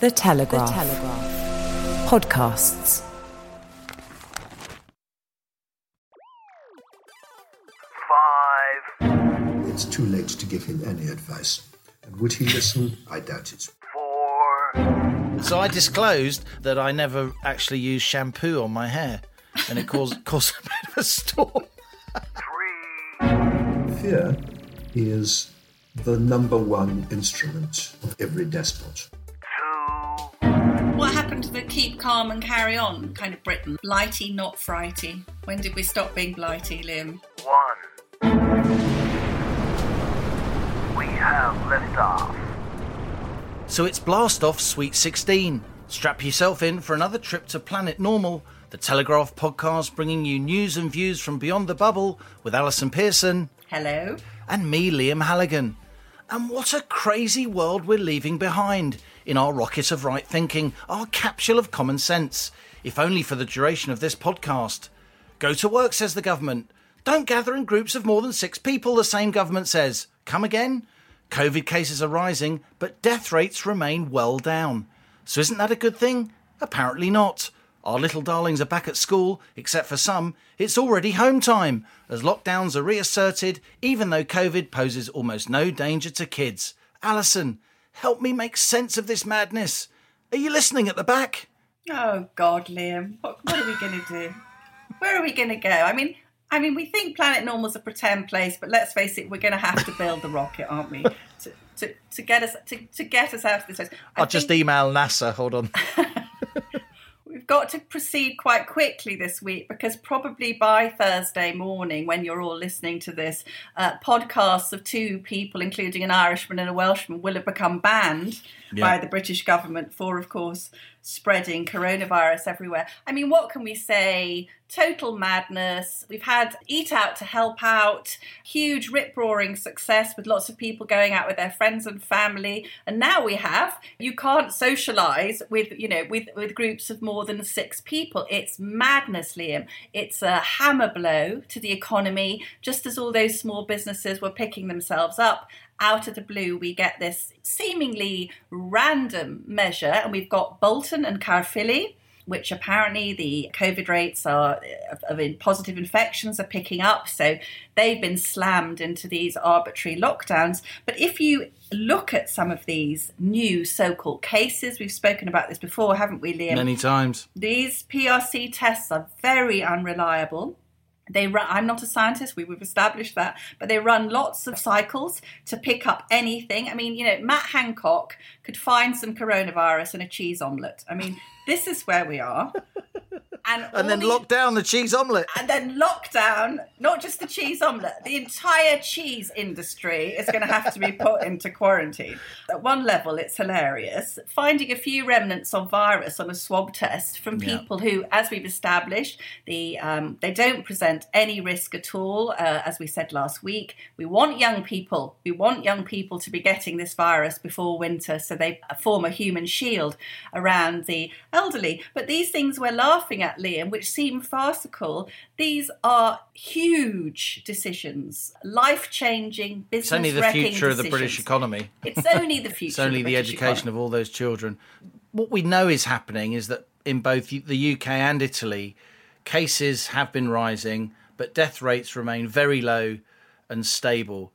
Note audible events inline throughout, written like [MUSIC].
The Telegraph. The Telegraph. Podcasts. Five. It's too late to give him any advice. And would he listen? I doubt it. Four. So I disclosed that I never actually use shampoo on my hair, and it caused [LAUGHS] caused a bit of a storm. Three. Fear is the number one instrument of every despot. Keep calm and carry on kind of Britain? Blighty, not frighty. When did we stop being blighty, Liam? One. We have liftoff. So it's blast off Sweet 16. Strap yourself in for another trip to Planet Normal, the Telegraph podcast bringing you news and views from beyond the bubble with Allison Pearson Hello? and me, Liam Halligan. And what a crazy world we're leaving behind in our rocket of right thinking, our capsule of common sense, if only for the duration of this podcast. Go to work, says the government. Don't gather in groups of more than six people, the same government says. Come again? COVID cases are rising, but death rates remain well down. So isn't that a good thing? Apparently not. Our little darlings are back at school, except for some. It's already home time, as lockdowns are reasserted, even though COVID poses almost no danger to kids. Allison, help me make sense of this madness. Are you listening at the back? Oh God, Liam. What, what are we going to do? Where are we going to go? I mean, I mean, we think Planet Normal's a pretend place, but let's face it, we're going to have to build the rocket, aren't we? [LAUGHS] To, to, to get us to, to get us out of this place. I I'll just email NASA. Hold on. [LAUGHS] We've got to proceed quite quickly this week because probably by Thursday morning, when you're all listening to this, uh, podcasts of two people, including an Irishman and a Welshman, will have become banned Yeah. by the British government for, of course, spreading coronavirus everywhere. I mean, what can we say? Total madness. We've had Eat Out to Help Out, huge rip roaring success with lots of people going out with their friends and family. And now we have you can't socialize with, you know, with, with groups of more than six people. It's madness, Liam. It's a hammer blow to the economy, just as all those small businesses were picking themselves up out of the blue, we get this seemingly random measure, and we've got Bolton and Caerphilly, which apparently the COVID rates are of in positive infections are picking up. So they've been slammed into these arbitrary lockdowns. But if you look at some of these new so-called cases, we've spoken about this before, haven't we, Liam? Many times. These PRC tests are very unreliable. They run, I'm not a scientist, we, we've established that, but they run lots of cycles to pick up anything. I mean, you know, Matt Hancock could find some coronavirus in a cheese omelette. I mean, this is where we are. [LAUGHS] And, And then the- lock down the cheese omelette. and then lock down not just the cheese omelette, the entire cheese industry is going to have to be [LAUGHS] put into quarantine. At one level, it's hilarious. Finding a few remnants of virus on a swab test from Yeah. people who, as we've established, the um, they don't present any risk at all. Uh, as we said last week, we want young people. We want young people to be getting this virus before winter, so they form a human shield around the elderly. But these things we're laughing at, Liam, which seem farcical, these are huge decisions, life changing, business It's only the future of the British economy. [LAUGHS] It's only the future. It's only the, British education economy. of all those children. What we know is happening is that in both the UK and Italy, cases have been rising, but death rates remain very low and stable.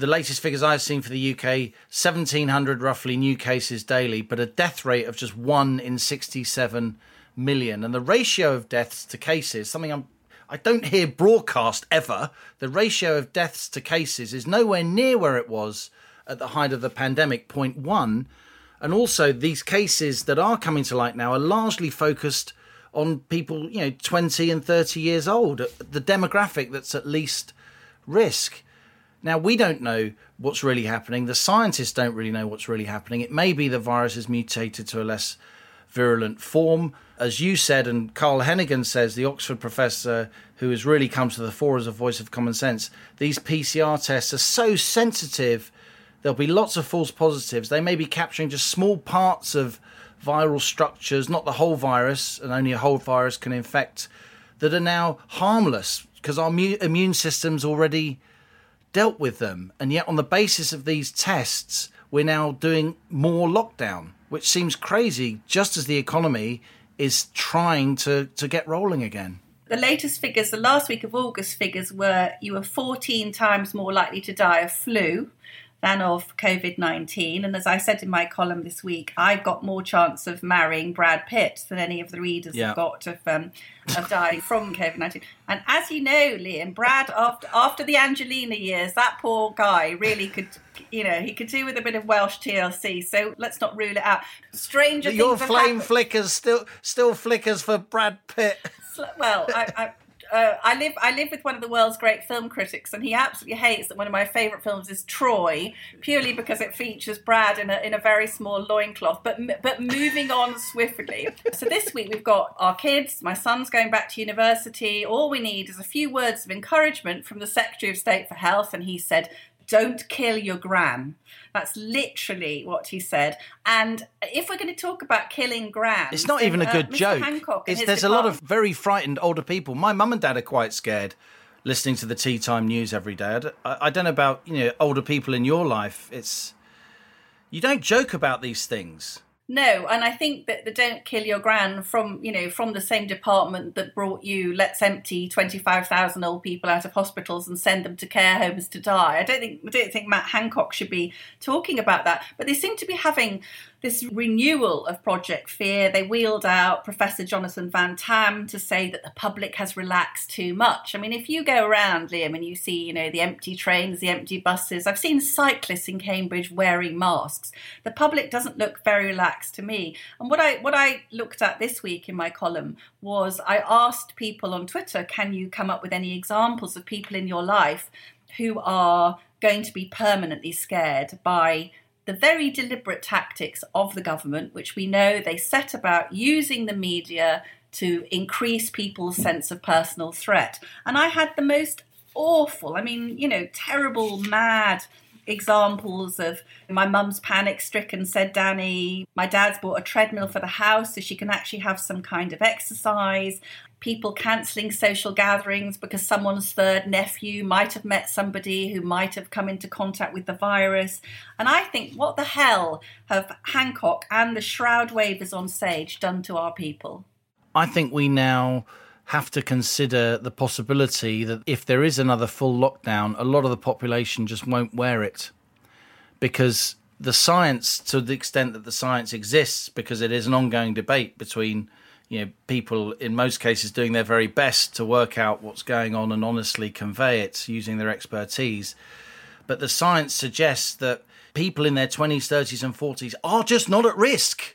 The latest figures I've seen for the UK 1,700 roughly new cases daily, but a death rate of just one in 67 million. And the ratio of deaths to cases, something I'm I don't hear broadcast ever. The ratio of deaths to cases is nowhere near where it was at the height of the pandemic, point one. And also, these cases that are coming to light now are largely focused on people, you know, 20 and 30 years old, the demographic that's at least risk. Now, we don't know what's really happening. The scientists don't really know what's really happening. It may be the virus has mutated to a less virulent form. As you said, and Carl Heneghan says, the Oxford professor who has really come to the fore as a voice of common sense, these PCR tests are so sensitive, there'll be lots of false positives. They may be capturing just small parts of viral structures, not the whole virus, and only a whole virus can infect, that are now harmless because our mu- immune system's already dealt with them. And yet, on the basis of these tests, we're now doing more lockdown, which seems crazy just as the economy is trying to, to get rolling again. The latest figures, the last week of August figures, were you were 14 times more likely to die of flu than of COVID 19. And as I said in my column this week, I've got more chance of marrying Brad Pitt than any of the readers Yeah. have got of, um, of dying from COVID 19. And as you know, Liam, Brad, after, after the Angelina years, that poor guy really could. You know, he could do with a bit of Welsh TLC, so let's not rule it out. Stranger Your things flame flickers still still flickers for Brad Pitt. Well, I, I, uh, I live I live with one of the world's great film critics, and he absolutely hates that one of my favourite films is Troy, purely because it features Brad in a in a very small loincloth. But but moving on swiftly. So this week we've got our kids. My son's going back to university. All we need is a few words of encouragement from the Secretary of State for Health, and he said. Don't kill your gran. That's literally what he said. And if we're going to talk about killing gran, It's not then, even a uh, good Mr. joke. Hancock and It's, his there's a lot of very frightened older people. My mum and dad are quite scared listening to the tea time news every day. I don't know about you know older people in your life. It's you don't joke about these things. No, and I think that the "Don't Kill Your Gran" from you know from the same department that brought you "Let's empty twenty five thousand old people out of hospitals and send them to care homes to die." I don't think I don't think Matt Hancock should be talking about that, but they seem to be having this renewal of Project Fear. They wheeled out Professor Jonathan Van Tam to say that the public has relaxed too much. I mean, if you go around, Liam, and you see, you know, the empty trains, the empty buses, I've seen cyclists in Cambridge wearing masks. The public doesn't look very relaxed to me. And what I what I looked at this week in my column was I asked people on Twitter, can you come up with any examples of people in your life who are going to be permanently scared by the very deliberate tactics of the government, which we know they set about using the media to increase people's sense of personal threat. And I had the most awful, I mean, you know, terrible, mad examples of my mum's panic stricken said danny my dad's bought a treadmill for the house so she can actually have some kind of exercise people cancelling social gatherings because someone's third nephew might have met somebody who might have come into contact with the virus. And I think, what the hell have Hancock and the shroud wavers on stage done to our people? I think we now have to consider the possibility that if there is another full lockdown, a lot of the population just won't wear it because the science, to the extent that the science exists, because it is an ongoing debate between you know people in most cases doing their very best to work out what's going on and honestly convey it using their expertise. But the science suggests that people in their 20s, 30s, and 40s are just not at risk.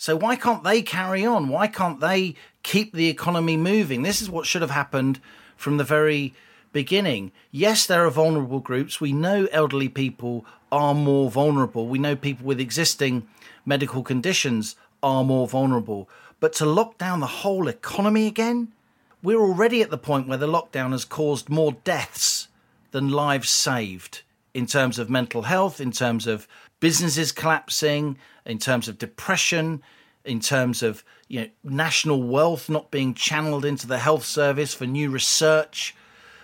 So why can't they carry on? Why can't they keep the economy moving? This is what should have happened from the very beginning. Yes, there are vulnerable groups. We know elderly people are more vulnerable. We know people with existing medical conditions are more vulnerable. But to lock down the whole economy again? We're already at the point where the lockdown has caused more deaths than lives saved in terms of mental health, in terms of businesses collapsing, in terms of depression, in terms of you know national wealth not being channeled into the health service for new research,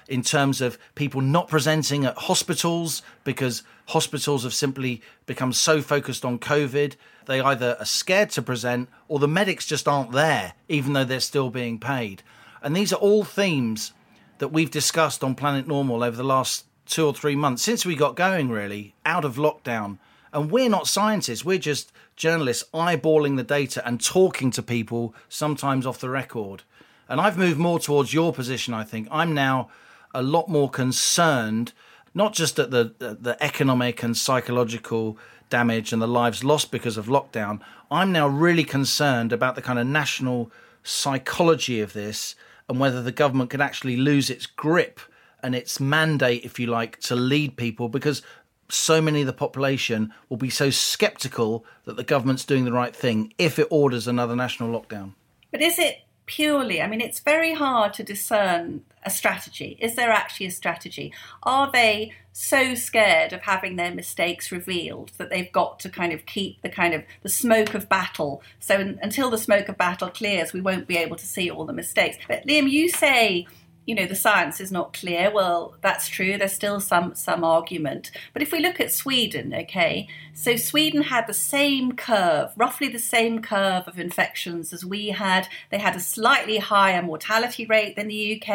in terms of people not presenting at hospitals because hospitals have simply become so focused on COVID they either are scared to present or the medics just aren't there, even though they're still being paid. And these are all themes that we've discussed on Planet Normal over the last two or three months since we got going, really, out of lockdown. And we're not scientists, we're just journalists eyeballing the data and talking to people, sometimes off the record. And I've moved more towards your position, I think. I'm now a lot more concerned, not just at the, the economic and psychological damage and the lives lost because of lockdown. I'm now really concerned about the kind of national psychology of this and whether the government can actually lose its grip and its mandate, if you like, to lead people because so many of the population will be so skeptical that the government's doing the right thing if it orders another national lockdown. But is it purely, I mean, it's very hard to discern a strategy. Is there actually a strategy? Are they so scared of having their mistakes revealed that they've got to kind of keep the kind of the smoke of battle? So un- until the smoke of battle clears, we won't be able to see all the mistakes. But Liam, you say you know the science is not clear. Well that's true. There's still some some argument. But if we look at sweden okay so sweden had the same curve roughly the same curve of infections as we had. They had a slightly higher mortality rate than the uk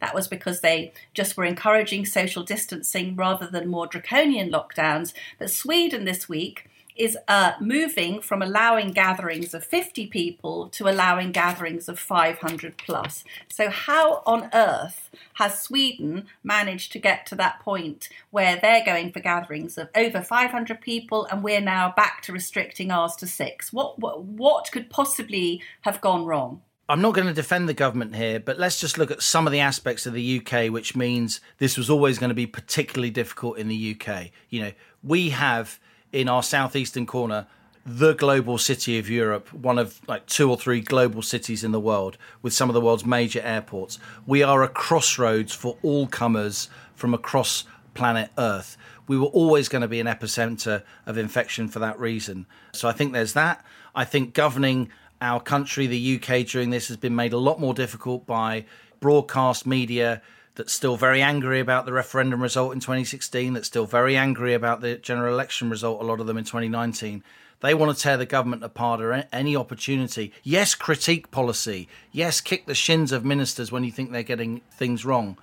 that was because they just were encouraging social distancing rather than more draconian lockdowns. But sweden this week is uh, moving from allowing gatherings of 50 people to allowing gatherings of 500 plus. So, how on earth has Sweden managed to get to that point where they're going for gatherings of over 500 people and we're now back to restricting ours to six? What, what, what could possibly have gone wrong? I'm not going to defend the government here, but let's just look at some of the aspects of the UK, which means this was always going to be particularly difficult in the UK. You know, we have in our southeastern corner the global city of Europe, one of like two or three global cities in the world with some of the world's major airports. We are a crossroads for all comers from across planet Earth. We were always going to be an epicenter of infection for that reason. So I think there's that. I think governing our country, the UK, during this has been made a lot more difficult by broadcast media that's still very angry about the referendum result in 2016, that's still very angry about the general election result, a lot of them in 2019. They want to tear the government apart at any opportunity. Yes, critique policy. Yes, kick the shins of ministers when you think they're getting things wrong.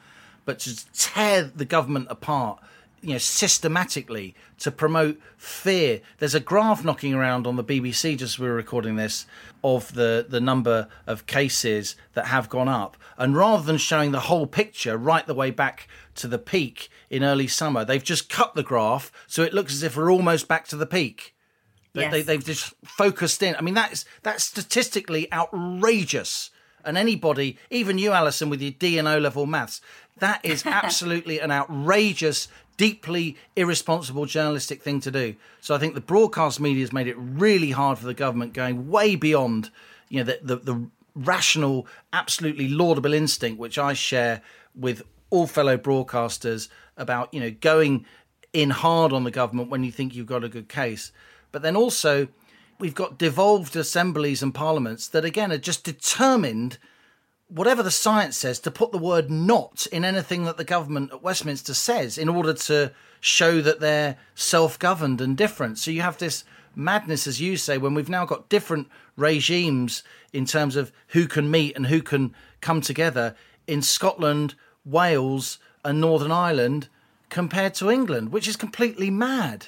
But to tear the government apart you know systematically to promote fear. There's a graph knocking around on the BBC just as we were recording this of the the number of cases that have gone up. And rather than showing the whole picture right the way back to the peak in early summer they've just cut the graph so it looks as if we're almost back to the peak. Yes. they, they've just focused in. I mean that's that's statistically outrageous. And anybody even you allison with your d and o level maths that is [LAUGHS] absolutely an outrageous deeply irresponsible journalistic thing to do. So I think the broadcast media has made it really hard for the government, going way beyond you know the, the, the rational, absolutely laudable instinct which I share with all fellow broadcasters about you know going in hard on the government when you think you've got a good case, but then also we've got devolved assemblies and parliaments that again are just determined whatever the science says, to put the word not in anything that the government at Westminster says in order to show that they're self governed and different. So you have this madness, as you say, when we've now got different regimes in terms of who can meet and who can come together in Scotland, Wales, and Northern Ireland compared to England, which is completely mad.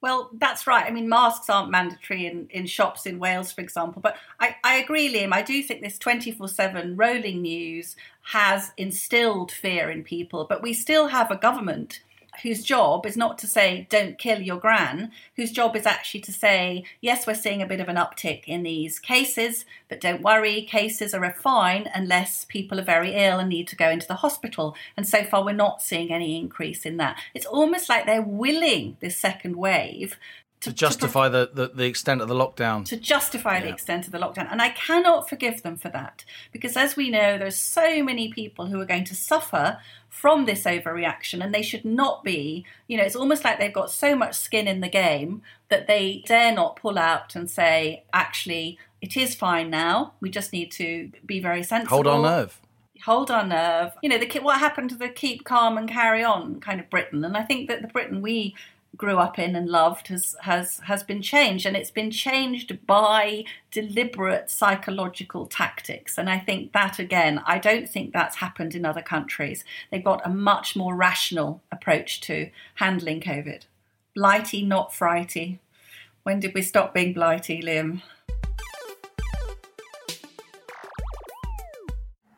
Well, that's right. I mean, masks aren't mandatory in, in shops in Wales, for example. But I, I agree, Liam. I do think this 24 7 rolling news has instilled fear in people. But we still have a government whose job is not to say, don't kill your gran, whose job is actually to say, yes, we're seeing a bit of an uptick in these cases, but don't worry, cases are fine unless people are very ill and need to go into the hospital. And so far, we're not seeing any increase in that. It's almost like they're willing this second wave to, justify the, the, the, extent of the lockdown. To justify yeah. the extent of the lockdown. And I cannot forgive them for that. Because as we know, there's so many people who are going to suffer from this overreaction and they should not be, you know, it's almost like they've got so much skin in the game that they dare not pull out and say, actually, it is fine now. We just need to be very sensible. Hold our nerve hold our nerve. You know, the what happened to the keep calm and carry on kind of Britain, and I think that the Britain we grew up in and loved has has has been changed. And it's been changed by deliberate psychological tactics. And i think that again i don't think that's happened in other countries. They've got a much more rational approach to handling covid. Blighty not frighty when did we stop being blighty liam?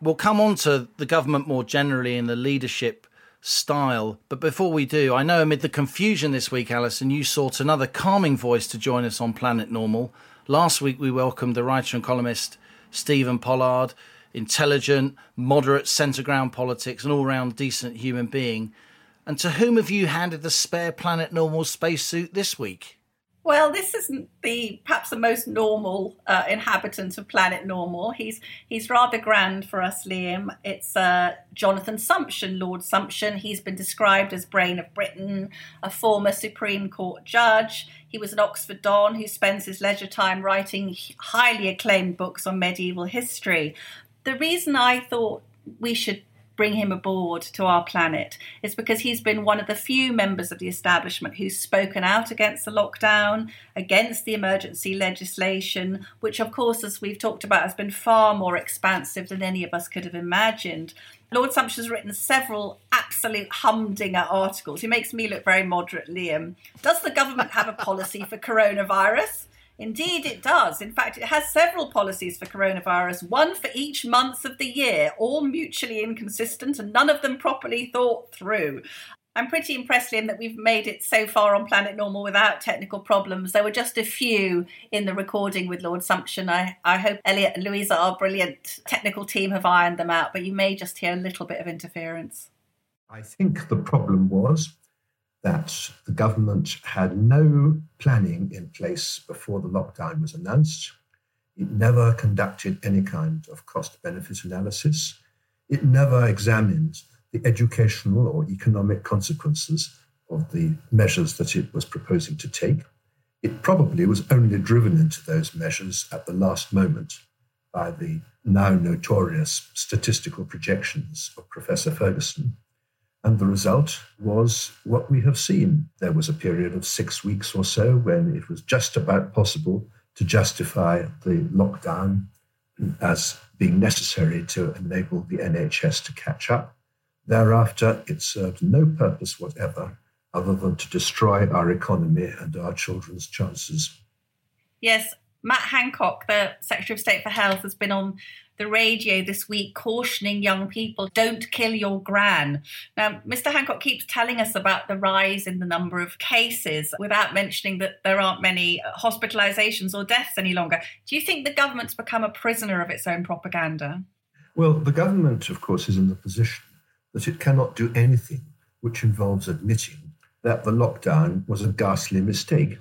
We'll come on to the government more generally and the leadership style. But before we do, I know amid the confusion this week, Allison, you sought another calming voice to join us on Planet Normal. Last week, we welcomed the writer and columnist Stephen Pollard, intelligent, moderate, centre ground politics, and all round decent human being. And to whom have you handed the spare Planet Normal spacesuit this week? Well, this isn't the perhaps the most normal uh, inhabitant of planet normal. He's he's rather grand for us, Liam. It's uh, Jonathan Sumption, Lord Sumption. He's been described as brain of Britain, a former Supreme Court judge. He was an Oxford Don who spends his leisure time writing highly acclaimed books on medieval history. The reason I thought we should bring him aboard to our planet is because he's been one of the few members of the establishment who's spoken out against the lockdown, against the emergency legislation, which, of course, as we've talked about, has been far more expansive than any of us could have imagined. Lord Sumption has written several absolute humdinger articles. He makes me look very moderate, Liam. Um, does the government have a policy for coronavirus? Indeed, it does. In fact, it has several policies for coronavirus, one for each month of the year, all mutually inconsistent and none of them properly thought through. I'm pretty impressed, Liam, that we've made it so far on Planet Normal without technical problems. There were just a few in the recording with Lord Sumption. I, I hope Elliot and Louisa, our brilliant technical team, have ironed them out, but you may just hear a little bit of interference. I think the problem was that the government had no planning in place before the lockdown was announced. It never conducted any kind of cost benefit analysis. It never examined the educational or economic consequences of the measures that it was proposing to take. It probably was only driven into those measures at the last moment by the now notorious statistical projections of Professor Ferguson. And the result was what we have seen. There was a period of six weeks or so when it was just about possible to justify the lockdown as being necessary to enable the NHS to catch up. Thereafter, it served no purpose whatever other than to destroy our economy and our children's chances. Yes, Matt Hancock, the Secretary of State for Health, has been on the radio this week cautioning young people don't kill your gran. Now, Mr. Hancock keeps telling us about the rise in the number of cases without mentioning that there aren't many hospitalizations or deaths any longer. Do you think the government's become a prisoner of its own propaganda? Well, the government, of course, is in the position that it cannot do anything which involves admitting that the lockdown was a ghastly mistake.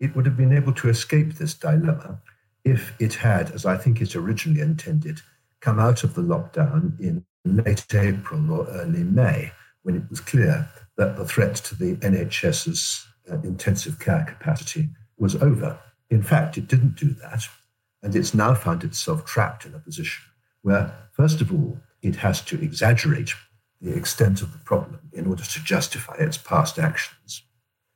It would have been able to escape this dilemma if it had, as I think it originally intended, come out of the lockdown in late April or early May, when it was clear that the threat to the NHS's uh, intensive care capacity was over. In fact, it didn't do that, and it's now found itself trapped in a position where, first of all, it has to exaggerate the extent of the problem in order to justify its past actions.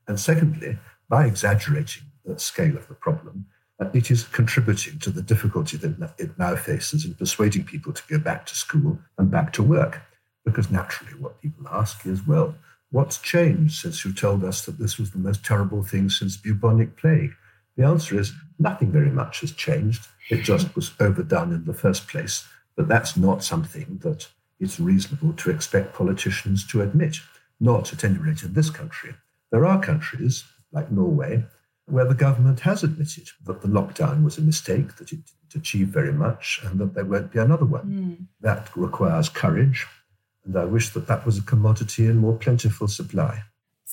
And secondly, by exaggerating the scale of the problem, uh, it is contributing to the difficulty that it now faces in persuading people to go back to school and back to work. Because naturally, what people ask is, well, what's changed since you told us that this was the most terrible thing since bubonic plague? The answer is nothing very much has changed. It just was overdone in the first place. But that's not something that it's reasonable to expect politicians to admit, not at any rate in this country. There are countries, like Norway, where the government has admitted that the lockdown was a mistake, that it didn't achieve very much, and that there won't be another one. Mm. That requires courage, and I wish that that was a commodity in more plentiful supply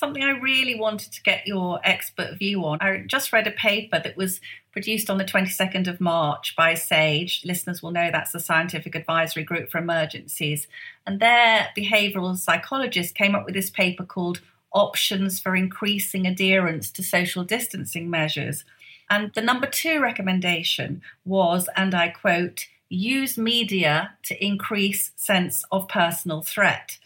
something I really wanted to get your expert view on. I just read a paper that was produced on the 22nd of March by SAGE. Listeners will know that's the Scientific Advisory Group for Emergencies. And their behavioral psychologist came up with this paper called Options for Increasing Adherence to Social Distancing Measures. And the number two recommendation was, and I quote, use media to increase sense of personal threat.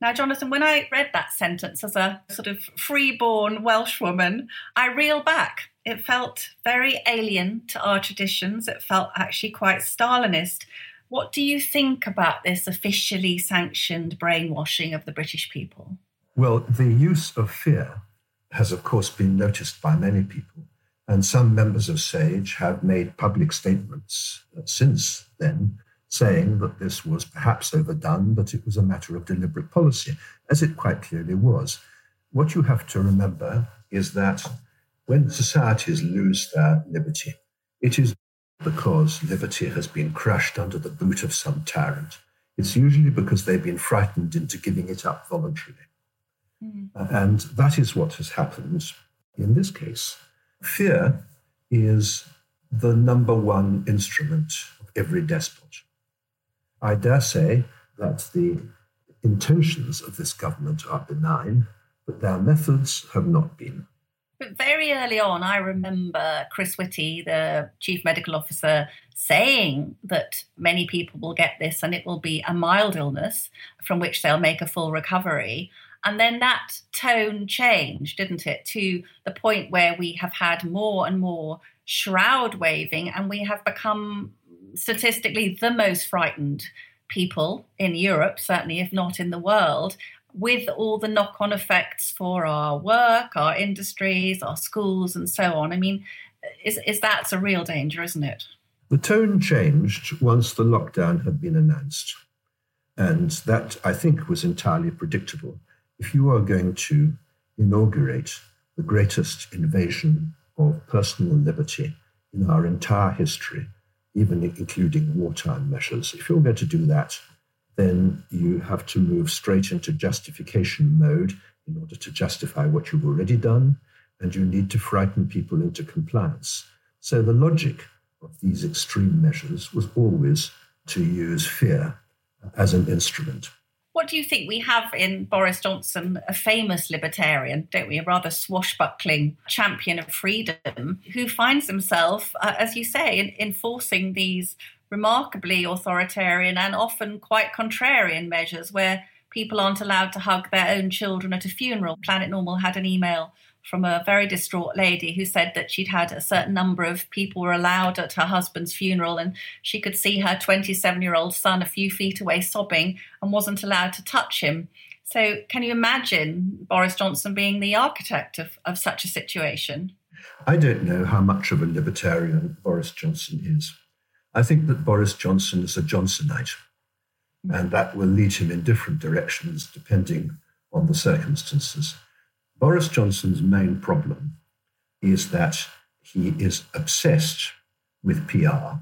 Now, Jonathan, when I read that sentence as a sort of freeborn Welsh woman, I reel back. It felt very alien to our traditions. It felt actually quite Stalinist. What do you think about this officially sanctioned brainwashing of the British people? Well, the use of fear has, of course, been noticed by many people. And some members of SAGE have made public statements uh, since then saying that this was perhaps overdone, but it was a matter of deliberate policy, as it quite clearly was. What you have to remember is that when societies lose their liberty, it is because liberty has been crushed under the boot of some tyrant. It's usually because they've been frightened into giving it up voluntarily. Mm. And that is what has happened in this case. Fear is the number one instrument of every despot. I dare say that the intentions of this government are benign, but their methods have not been. But very early on, I remember Chris Whitty, the chief medical officer, saying that many people will get this and it will be a mild illness from which they'll make a full recovery. And then that tone changed, didn't it, to the point where we have had more and more shroud waving and we have become statistically the most frightened people in Europe, certainly, if not in the world, with all the knock on effects for our work, our industries, our schools, and so on. I mean, is, is that's a real danger, isn't it? The tone changed once the lockdown had been announced. And that, I think, was entirely predictable. If you are going to inaugurate the greatest invasion of personal liberty in our entire history, even including wartime measures, if you're going to do that, then you have to move straight into justification mode in order to justify what you've already done, and you need to frighten people into compliance. So the logic of these extreme measures was always to use fear as an instrument. What do you think? We have in Boris Johnson a famous libertarian, don't we? A rather swashbuckling champion of freedom who finds himself, uh, as you say, in, enforcing these remarkably authoritarian and often quite contrarian measures where people aren't allowed to hug their own children at a funeral. Planet Normal had an email from a very distraught lady who said that she'd had a certain number of people were allowed at her husband's funeral and she could see her 27 year old son a few feet away sobbing and wasn't allowed to touch him. So, can you imagine Boris Johnson being the architect of, of such a situation? I don't know how much of a libertarian Boris Johnson is. I think that Boris Johnson is a Johnsonite, and that will lead him in different directions depending on the circumstances. Boris Johnson's main problem is that he is obsessed with PR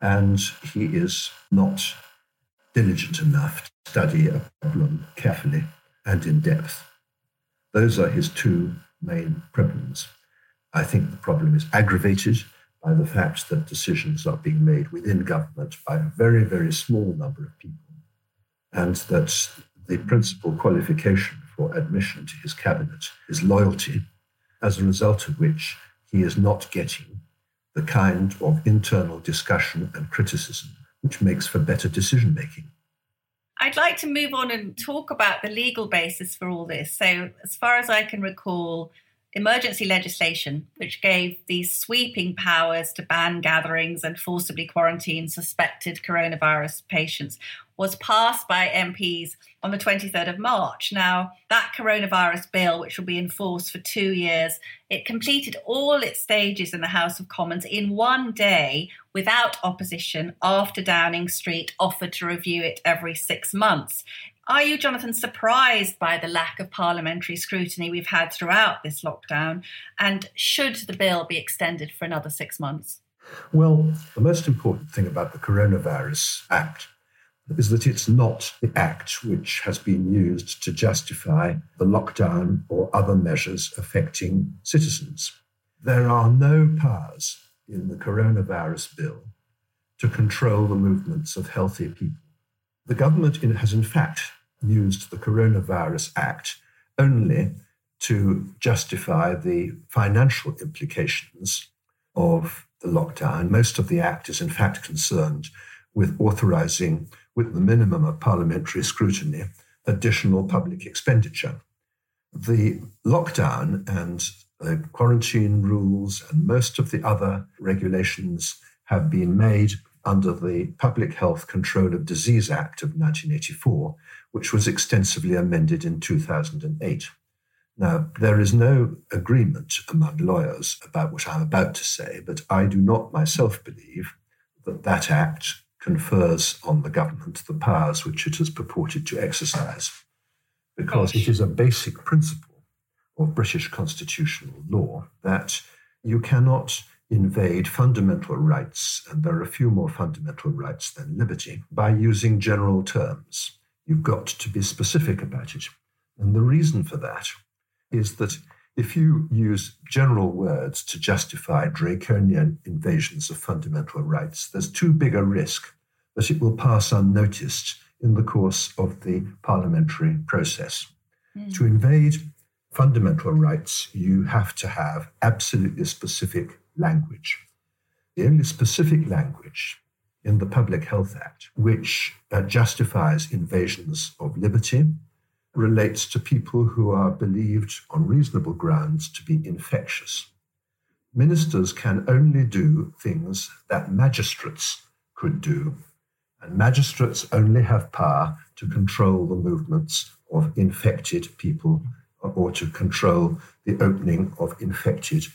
and he is not diligent enough to study a problem carefully and in depth. Those are his two main problems. I think the problem is aggravated by the fact that decisions are being made within government by a very, very small number of people, and that the principal qualification for admission to his cabinet is loyalty, as a result of which he is not getting the kind of internal discussion and criticism which makes for better decision making. I'd like to move on and talk about the legal basis for all this. So, as far as I can recall, emergency legislation, which gave these sweeping powers to ban gatherings and forcibly quarantine suspected coronavirus patients, was passed by MPs on the 23rd of March. Now, that coronavirus bill, which will be in force for two years, it completed all its stages in the House of Commons in one day without opposition after Downing Street offered to review it every six months. Are you, Jonathan, surprised by the lack of parliamentary scrutiny we've had throughout this lockdown? And should the bill be extended for another six months? Well, the most important thing about the Coronavirus Act is that it's not the act which has been used to justify the lockdown or other measures affecting citizens. There are no powers in the coronavirus bill to control the movements of healthy people. The government has, in fact, used the Coronavirus Act only to justify the financial implications of the lockdown. Most of the Act is, in fact, concerned with authorizing, with the minimum of parliamentary scrutiny, additional public expenditure. The lockdown and the quarantine rules and most of the other regulations have been made under the Public Health Control of Disease Act of 1984, which was extensively amended in 2008. Now, there is no agreement among lawyers about what I'm about to say, but I do not myself believe that that act confers on the government the powers which it has purported to exercise, because it is a basic principle of British constitutional law that you cannot invade fundamental rights, and there are a few more fundamental rights than liberty, by using general terms. You've got to be specific about it. And the reason for that is that if you use general words to justify draconian invasions of fundamental rights, there's too big a risk that it will pass unnoticed in the course of the parliamentary process. Mm. To invade fundamental rights, you have to have absolutely specific language. The only specific language in the Public Health Act which uh, justifies invasions of liberty relates to people who are believed on reasonable grounds to be infectious. Ministers can only do things that magistrates could do, and magistrates only have power to control the movements of infected people or to control the opening of infected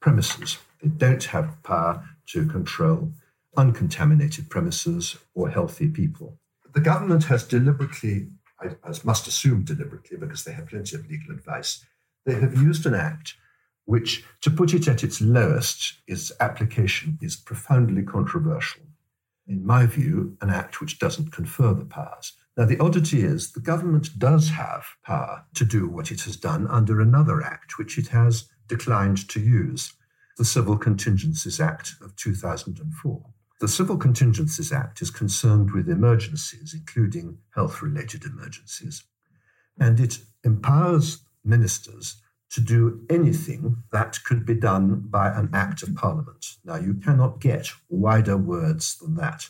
premises. They don't have power to control uncontaminated premises or healthy people. The government has deliberately, I, must assume deliberately, because they have plenty of legal advice, they have used an act which, to put it at its lowest, its application is profoundly controversial. In my view, an act which doesn't confer the powers. Now, the oddity is the government does have power to do what it has done under another act, which it has declined to use the Civil Contingencies Act of 2004. The Civil Contingencies Act is concerned with emergencies, including health related emergencies, and it empowers ministers to do anything that could be done by an act of parliament. Now, you cannot get wider words than that.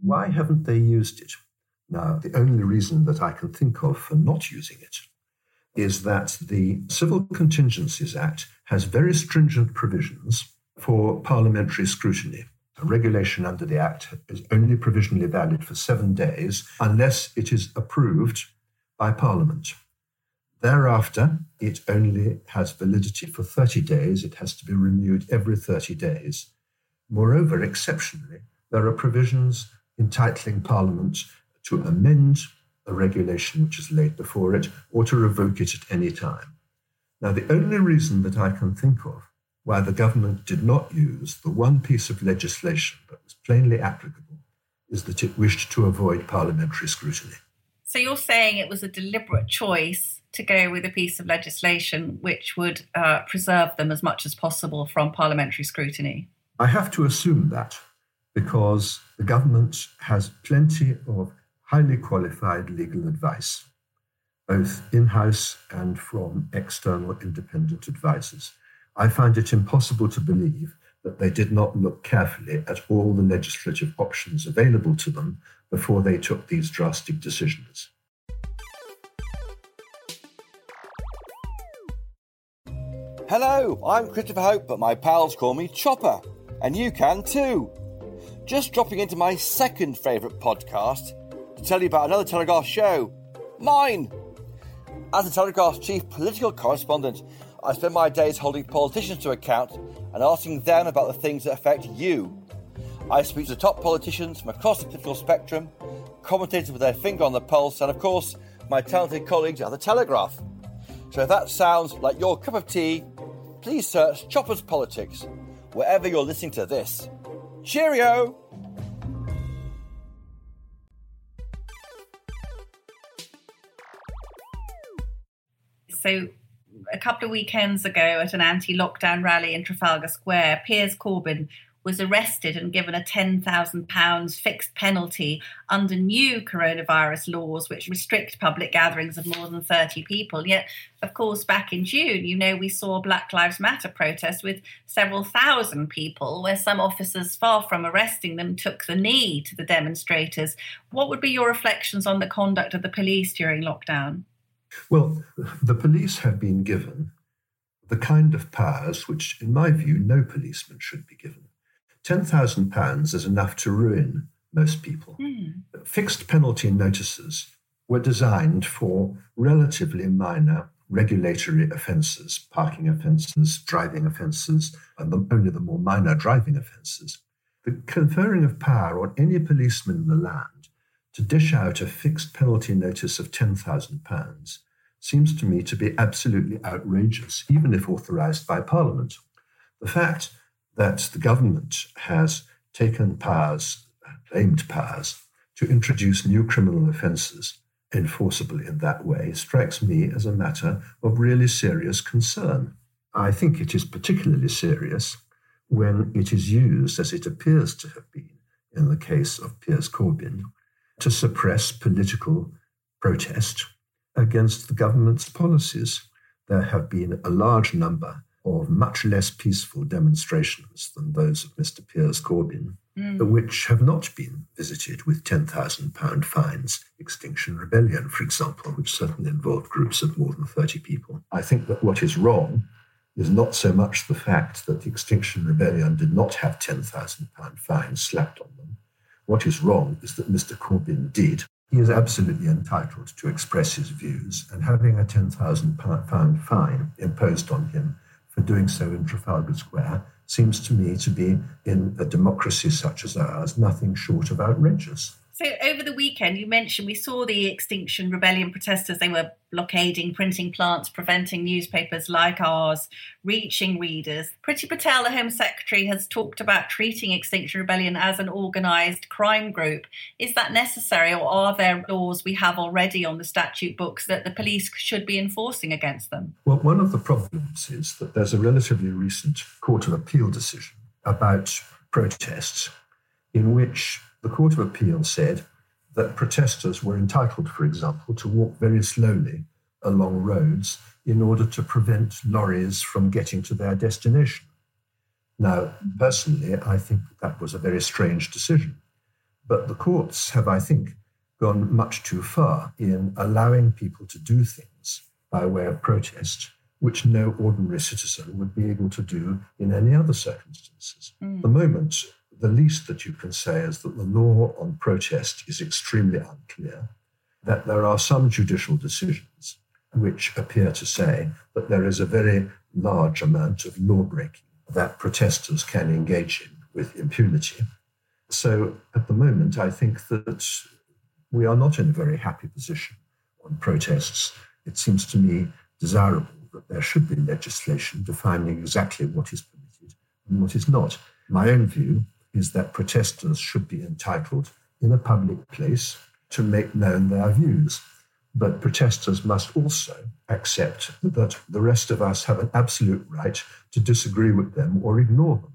Why haven't they used it? Now, the only reason that I can think of for not using it is that the Civil Contingencies Act has very stringent provisions for parliamentary scrutiny. A regulation under the Act is only provisionally valid for seven days unless it is approved by Parliament. Thereafter, it only has validity for 30 days. It has to be renewed every 30 days. Moreover, exceptionally, there are provisions entitling Parliament to amend a regulation which is laid before it or to revoke it at any time. Now, the only reason that I can think of why the government did not use the one piece of legislation that was plainly applicable is that it wished to avoid parliamentary scrutiny. So you're saying it was a deliberate choice to go with a piece of legislation which would uh, preserve them as much as possible from parliamentary scrutiny? I have to assume that because the government has plenty of highly qualified legal advice, both in house and from external independent advisors. I find it impossible to believe that they did not look carefully at all the legislative options available to them before they took these drastic decisions. Hello, I'm Christopher Hope, but my pals call me Chopper, and you can too. Just dropping into my second favourite podcast to tell you about another Telegraph show, mine. As the Telegraph's chief political correspondent, I spend my days holding politicians to account and asking them about the things that affect you. I speak to top politicians from across the political spectrum, commentators with their finger on the pulse, and of course, my talented colleagues at the Telegraph. So if that sounds like your cup of tea, please search Chopper's Politics wherever you're listening to this. Cheerio! So, a couple of weekends ago at an anti lockdown rally in Trafalgar Square, Piers Corbyn was arrested and given a £10,000 fixed penalty under new coronavirus laws, which restrict public gatherings of more than 30 people. Yet, of course, back in June, you know, we saw Black Lives Matter protests with several thousand people, where some officers, far from arresting them, took the knee to the demonstrators. What would be your reflections on the conduct of the police during lockdown? Well, the police have been given the kind of powers which, in my view, no policeman should be given. £10,000 is enough to ruin most people. Mm. Fixed penalty notices were designed for relatively minor regulatory offences, parking offences, driving offences, and the, only the more minor driving offences. The conferring of power on any policeman in the land to dish out a fixed penalty notice of £10,000 seems to me to be absolutely outrageous, even if authorised by Parliament. The fact that the government has taken powers, claimed powers, to introduce new criminal offences enforceable in that way strikes me as a matter of really serious concern. I think it is particularly serious when it is used, as it appears to have been in the case of Piers Corbyn, to suppress political protest against the government's policies. there have been a large number of much less peaceful demonstrations than those of Mr. Piers Corbyn, hmm. which have not been visited with £10,000 fines. Extinction Rebellion, for example, which certainly involved groups of more than 30 people. I think that what is wrong is not so much the fact that the Extinction Rebellion did not have £10,000 fines slapped on them. What is wrong is that Mr. Corbyn did. He is absolutely entitled to express his views, and having a £10,000 fine imposed on him for doing so in Trafalgar Square seems to me to be, in a democracy such as ours, nothing short of outrageous. So over the weekend, you mentioned we saw the Extinction Rebellion protesters. They were blockading printing plants, preventing newspapers like ours reaching readers. Priti Patel, the Home Secretary, has talked about treating Extinction Rebellion as an organised crime group. Is that necessary, or are there laws we have already on the statute books that the police should be enforcing against them? Well, one of the problems is that there's a relatively recent Court of Appeal decision about protests in which the Court of Appeal said that protesters were entitled, for example, to walk very slowly along roads in order to prevent lorries from getting to their destination. Now, personally, I think that was a very strange decision. But the courts have, I think, gone much too far in allowing people to do things by way of protest, which no ordinary citizen would be able to do in any other circumstances. Mm. The moment the least that you can say is that the law on protest is extremely unclear, that there are some judicial decisions which appear to say that there is a very large amount of law breaking that protesters can engage in with impunity. So at the moment, I think that we are not in a very happy position on protests. It seems to me desirable that there should be legislation defining exactly what is permitted and what is not. My own view is that protesters should be entitled in a public place to make known their views. But protesters must also accept that the rest of us have an absolute right to disagree with them or ignore them.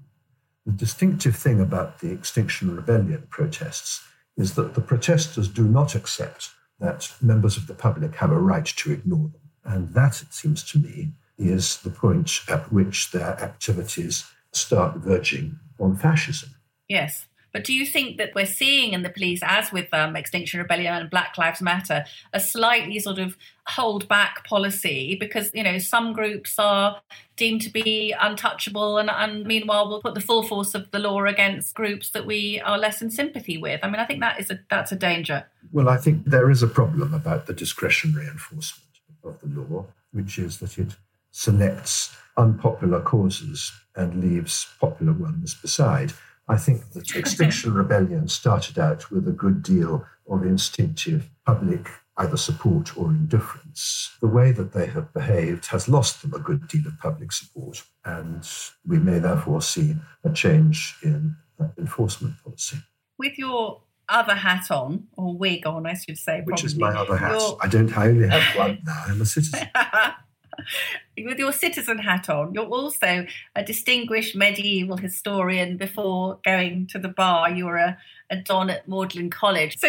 The distinctive thing about the Extinction Rebellion protests is that the protesters do not accept that members of the public have a right to ignore them. And that, it seems to me, is the point at which their activities start verging on fascism. Yes. But do you think that we're seeing in the police, as with um, Extinction Rebellion and Black Lives Matter, a slightly sort of hold back policy because, you know, some groups are deemed to be untouchable and, and meanwhile we'll put the full force of the law against groups that we are less in sympathy with? I mean, I think that is a, that's a danger. Well, I think there is a problem about the discretionary enforcement of the law, which is that it selects unpopular causes and leaves popular ones beside. I think that Extinction Rebellion started out with a good deal of instinctive public either support or indifference. The way that they have behaved has lost them a good deal of public support, and we may therefore see a change in enforcement policy. With your other hat on, or wig on, I should say, Which is my other hat. your- I don't. I only have one now. I'm a citizen. [LAUGHS] [LAUGHS] with your citizen hat on, you're also a distinguished medieval historian before going to the bar. You were a, a don at Magdalen College. So,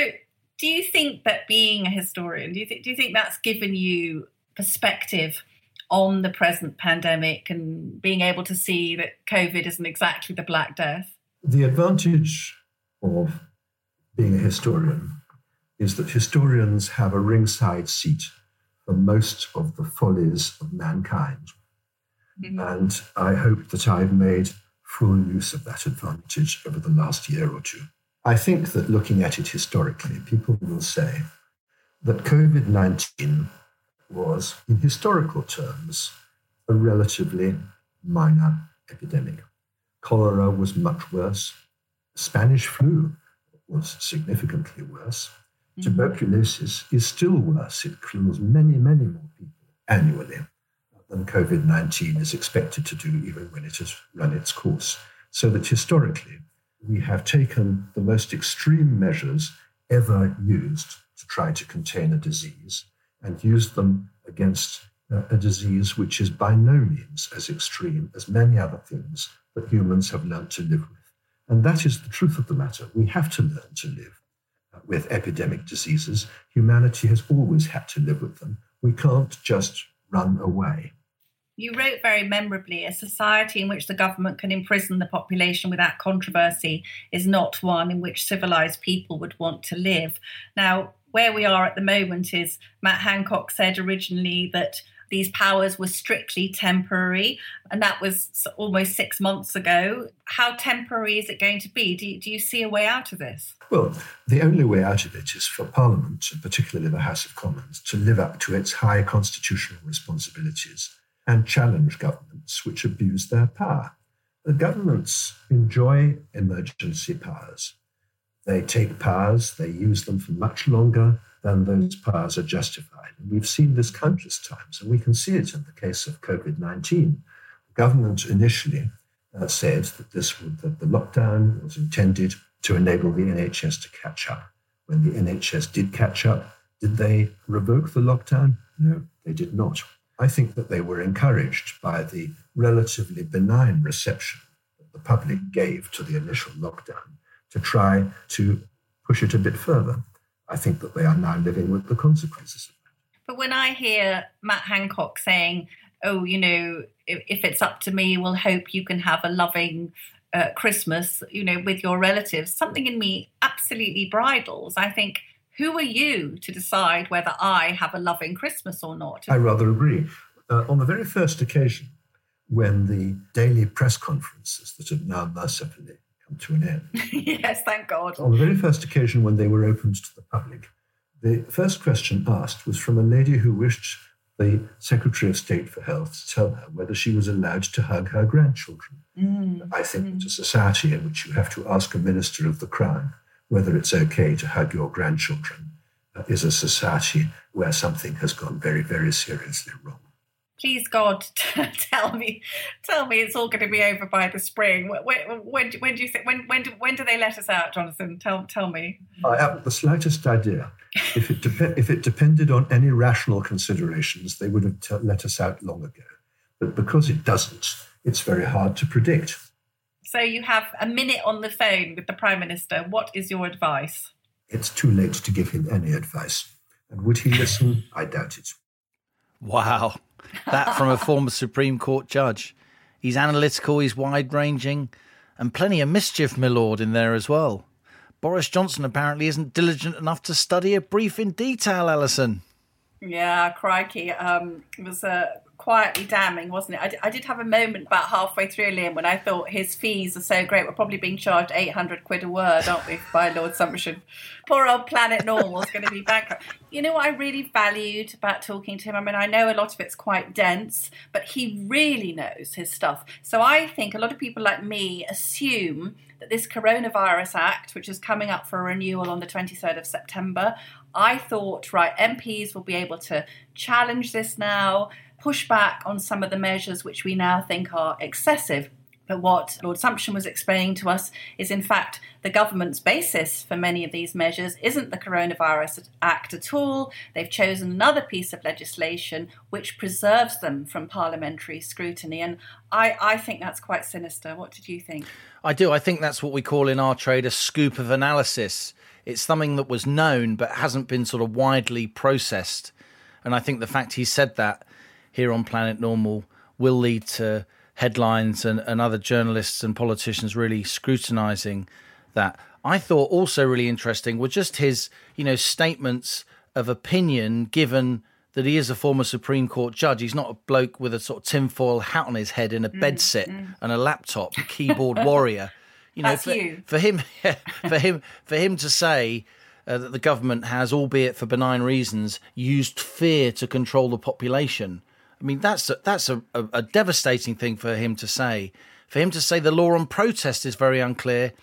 do you think that being a historian, do you, do you think that's given you perspective on the present pandemic and being able to see that COVID isn't exactly the Black Death? The advantage of being a historian is that historians have a ringside seat for most of the follies of mankind. Mm-hmm. And I hope that I've made full use of that advantage over the last year or two. I think that looking at it historically, people will say that COVID 19 was, in historical terms, a relatively minor epidemic. Cholera was much worse. Spanish flu was significantly worse. Tuberculosis is still worse. It kills many, many more people annually than COVID 19 is expected to do, even when it has run its course. So that historically, we have taken the most extreme measures ever used to try to contain a disease and used them against uh, a disease which is by no means as extreme as many other things that humans have learned to live with. And that is the truth of the matter. We have to learn to live with epidemic diseases. Humanity has always had to live with them. We can't just run away. You wrote very memorably a society in which the government can imprison the population without controversy is not one in which civilized people would want to live. Now, where we are at the moment is Matt Hancock said originally that these powers were strictly temporary, and that was almost six months ago. How temporary is it going to be? Do you, do you see a way out of this? Well, the only way out of it is for Parliament, particularly the House of Commons, to live up to its high constitutional responsibilities and challenge governments which abuse their power. The governments enjoy emergency powers. They take powers, they use them for much longer than those powers are justified. And we've seen this countless times, and we can see it in the case of COVID 19. The government initially uh, said that this would, that the lockdown was intended to enable the NHS to catch up. When the NHS did catch up, did they revoke the lockdown? No, they did not. I think that they were encouraged by the relatively benign reception that the public gave to the initial lockdown to try to push it a bit further. I think that they are now living with the consequences of that. But when I hear Matt Hancock saying, oh, you know, if, if it's up to me, we'll hope you can have a loving uh, Christmas, you know, with your relatives, something in me absolutely bridles. I think, who are you to decide whether I have a loving Christmas or not? I rather agree. Uh, on the very first occasion, when the daily press conferences that have now mercifully come to an end, [LAUGHS] yes, thank God. on the very first occasion when they were opened to the public, the first question asked was from a lady who wished the Secretary of State for Health to tell her whether she was allowed to hug her grandchildren. I think that a society in which you have to ask a minister of the Crown whether it's okay to hug your grandchildren uh, is a society where something has gone very, very seriously wrong. Please God, [LAUGHS] tell me, tell me it's all going to be over by the spring. When, when, when do you think? When, when, do, when do they let us out, Jonathan? Tell, tell me. I haven't the slightest idea. If it, dep- if it depended on any rational considerations, they would have t- let us out long ago. But because it doesn't, it's very hard to predict. So you have a minute on the phone with the Prime Minister. What is your advice? It's too late to give him any advice. And would he listen? I doubt it. Wow. That from a former Supreme Court judge. He's analytical, he's wide ranging, and plenty of mischief, my lord, in there as well. Boris Johnson apparently isn't diligent enough to study a brief in detail, Allison. Yeah, crikey. Um, it was uh, quietly damning, wasn't it? I, d- I did have a moment about halfway through, Liam, when I thought his fees are so great. We're probably being charged 800 quid a word, aren't we, by Lord Sumption? Poor old Planet Normal is going to be bankrupt. You know what I really valued about talking to him? I mean, I know a lot of it's quite dense, but he really knows his stuff. So I think a lot of people like me assume that this Coronavirus Act, which is coming up for renewal on the 23rd of September, I thought, right, MPs will be able to challenge this now, push back on some of the measures which we now think are excessive. But what Lord Sumption was explaining to us is, in fact, the government's basis for many of these measures isn't the Coronavirus Act at all. They've chosen another piece of legislation which preserves them from parliamentary scrutiny. And I, I think that's quite sinister. What did you think? I do. I think that's what we call in our trade a scoop of analysis. It's something that was known but hasn't been sort of widely processed. And I think the fact he said that here on Planet Normal will lead to headlines and, and other journalists and politicians really scrutinizing that. I thought also really interesting were just his, you know, statements of opinion given that he is a former Supreme Court judge. He's not a bloke with a sort of tinfoil hat on his head in a bed set and a laptop, keyboard warrior. You know, for, you. for him, [LAUGHS] for him, for him to say uh, that the government has, albeit for benign reasons, used fear to control the population. I mean, that's a, that's a, a, a devastating thing for him to say. For him to say the law on protest is very unclear,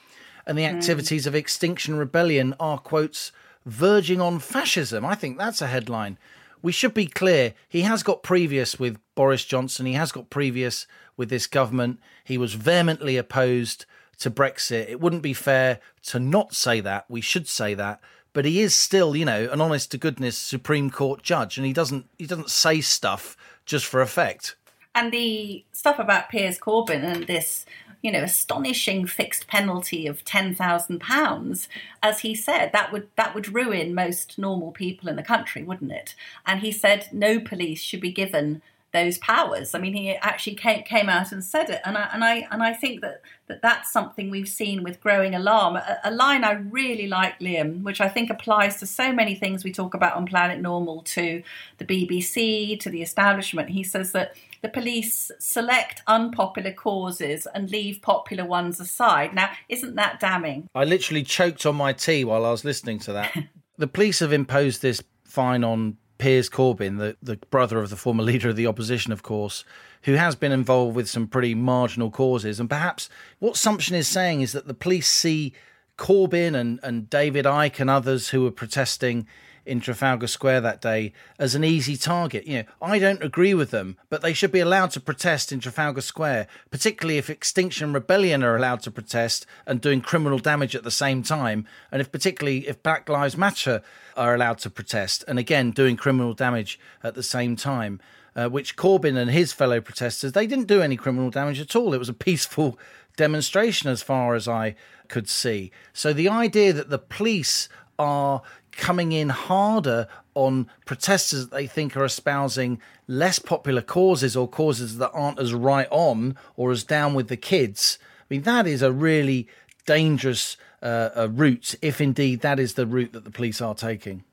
and the hmm. activities of Extinction Rebellion are quotes verging on fascism. I think that's a headline. We should be clear. He has got previous with Boris Johnson. He has got previous with this government. He was vehemently opposed to Brexit. It wouldn't be fair to not say that. We should say that. But he is still, you know, an honest to goodness Supreme Court judge, and he doesn't he doesn't say stuff just for effect. And the stuff about Piers Corbyn and this, you know, astonishing fixed penalty of ten thousand pounds, as he said, that would that would ruin most normal people in the country, wouldn't it? And he said no police should be given those powers. I mean, he actually came, came out and said it, and I and I and I think that, that that's something we've seen with growing alarm. A, a line I really like, Liam, which I think applies to so many things we talk about on Planet Normal, to the BBC, to the establishment. He says that the police select unpopular causes and leave popular ones aside. Now, isn't that damning? I literally choked on my tea while I was listening to that. [LAUGHS] the police have imposed this fine on Piers Corbyn, the, the brother of the former leader of the opposition, of course, who has been involved with some pretty marginal causes. And perhaps what Sumption is saying is that the police see Corbyn and, and David Icke and others who were protesting in Trafalgar Square that day as an easy target. You know, I don't agree with them, but they should be allowed to protest in Trafalgar Square, particularly if Extinction Rebellion are allowed to protest and doing criminal damage at the same time, and if particularly if Black Lives Matter are allowed to protest and again doing criminal damage at the same time. Uh, which Corbyn and his fellow protesters they didn't do any criminal damage at all. It was a [LAUGHS] peaceful demonstration as far as I could see. So the idea that the police are coming in harder on protesters that they think are espousing less popular causes or causes that aren't as right on or as down with the kids. I mean, that is a really dangerous uh, uh, route, if indeed that is the route that the police are taking.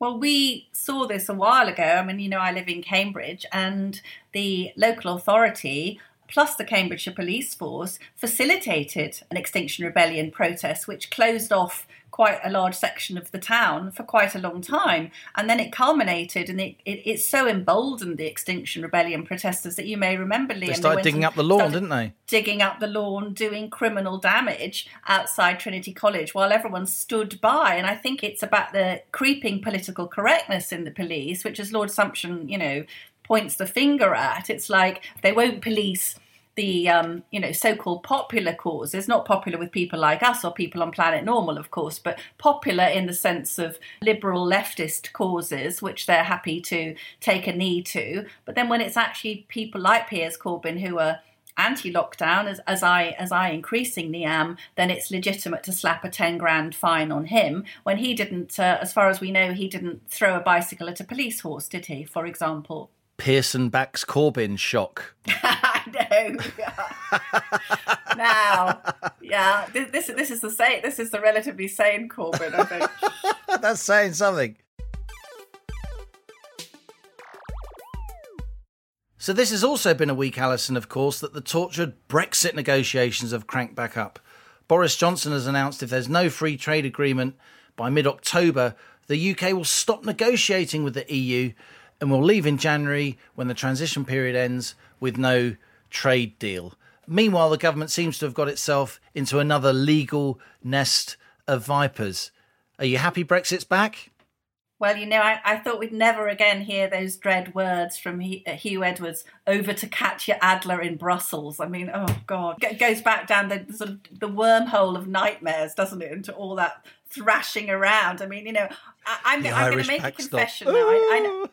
Well, we saw this a while ago. I mean, you know, I live in Cambridge, and the local authority plus the Cambridgeshire Police Force facilitated an Extinction Rebellion protest, which closed off quite a large section of the town for quite a long time. And then it culminated and it, it, it so emboldened the Extinction Rebellion protesters that you may remember, Liam. They started digging up the lawn, didn't they? Digging up the lawn, doing criminal damage outside Trinity College while everyone stood by. And I think it's about the creeping political correctness in the police, which, as Lord Sumption, you know, points the finger at. It's like they won't police the um, you know so-called popular causes, not popular with people like us or people on Planet Normal, of course, but popular in the sense of liberal leftist causes, which they're happy to take a knee to. But then when it's actually people like Piers Corbyn who are anti-lockdown, as, as I as I increasingly am, then it's legitimate to slap a ten grand fine on him when he didn't, uh, as far as we know, he didn't throw a bicycle at a police horse, did he? For example. Pearson backs Corbyn shock. [LAUGHS] I know. now, yeah, this, this this is the same. This is the relatively sane Corbyn, I think. [LAUGHS] That's saying something. So this has also been a week, Allison, of course, that the tortured Brexit negotiations have cranked back up. Boris Johnson has announced if there's no free trade agreement by mid-October, the UK will stop negotiating with the EU and we'll leave in January when the transition period ends with no trade deal. Meanwhile, the government seems to have got itself into another legal nest of vipers. Are you happy Brexit's back? Well, you know, I, I thought we'd never again hear those dread words from uh, Huw Edwards over to Katya Adler in Brussels. I mean, oh God, it goes back down the sort of the wormhole of nightmares, doesn't it, into all that thrashing around. I mean, you know, I, am I'm, going to make a confession now. I, I, know,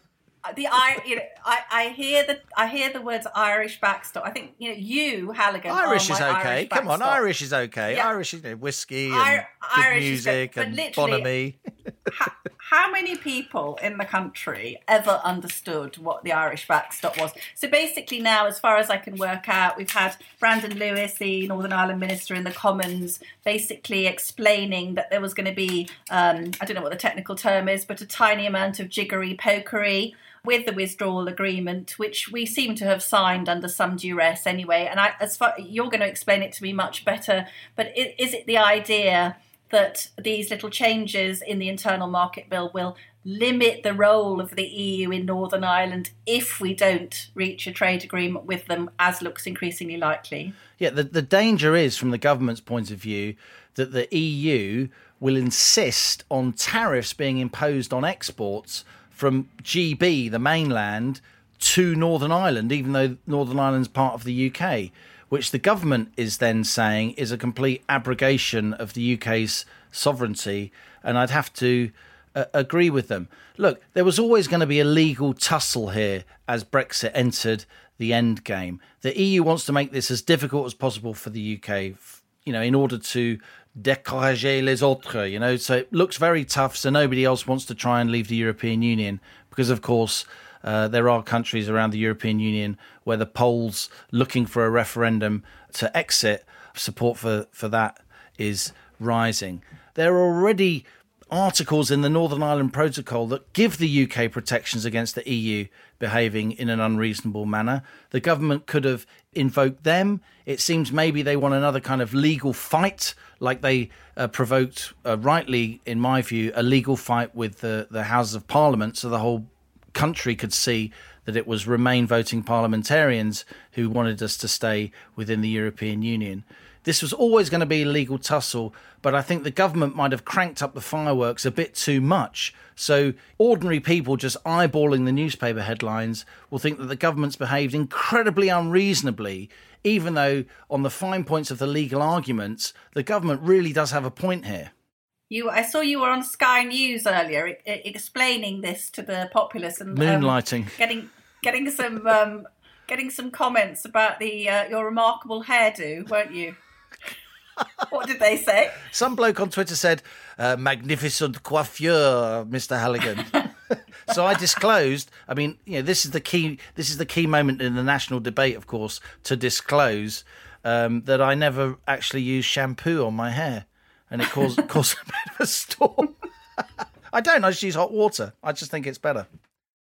the I you know I, I hear the I hear the words Irish backstop. I think you know you Halligan. Irish is okay. Irish Come on, Irish is okay. Yeah. Irish is you know, whiskey and I, good Irish music and bonhomie. [LAUGHS] how, how many people in the country ever understood what the Irish backstop was? So basically, now, as far as I can work out, we've had Brandon Lewis, the Northern Ireland minister in the Commons, basically explaining that there was going to be um, I don't know what the technical term is, but a tiny amount of jiggery pokery with the withdrawal agreement, which we seem to have signed under some duress anyway. And I, as far you're going to explain it to me much better, but is it the idea that these little changes in the internal market bill will limit the role of the EU in Northern Ireland if we don't reach a trade agreement with them, as looks increasingly likely? Yeah, the, the danger is, from the government's point of view, that the EU will insist on tariffs being imposed on exports from GB, the mainland, to Northern Ireland, even though Northern Ireland's part of the UK, which the government is then saying is a complete abrogation of the UK's sovereignty. And I'd have to uh, agree with them. Look, there was always going to be a legal tussle here as Brexit entered the end game. The EU wants to make this as difficult as possible for the UK, you know, in order to décourager les autres, you know. So it looks very tough. So nobody else wants to try and leave the European Union because, of course, Uh, there are countries around the European Union where the polls looking for a referendum to exit support for, for that is rising. There are already articles in the Northern Ireland Protocol that give the UK protections against the EU behaving in an unreasonable manner. The government could have invoked them. It seems maybe they want another kind of legal fight, like they uh, provoked, uh, rightly, in my view, a legal fight with the, the Houses of Parliament so the whole country could see that it was Remain voting parliamentarians who wanted us to stay within the European Union. This was always going to be a legal tussle, but I think the government might have cranked up the fireworks a bit too much. So, ordinary people just eyeballing the newspaper headlines will think that the government's behaved incredibly unreasonably, even though, on the fine points of the legal arguments, the government really does have a point here. You, I saw you were on Sky News earlier e- explaining this to the populace and um, Moonlighting. getting getting some um, getting some comments about the uh, your remarkable hairdo, weren't you? [LAUGHS] what did they say? Some bloke on Twitter said, uh, "Magnificent coiffure, Mr. Halligan." [LAUGHS] so I disclosed. I mean, you know, this is the key. This is the key moment in the national debate, of course, to disclose um, that I never actually use shampoo on my hair, and it caused [LAUGHS] caused a bit of a storm. I don't. I just use hot water. I just think it's better.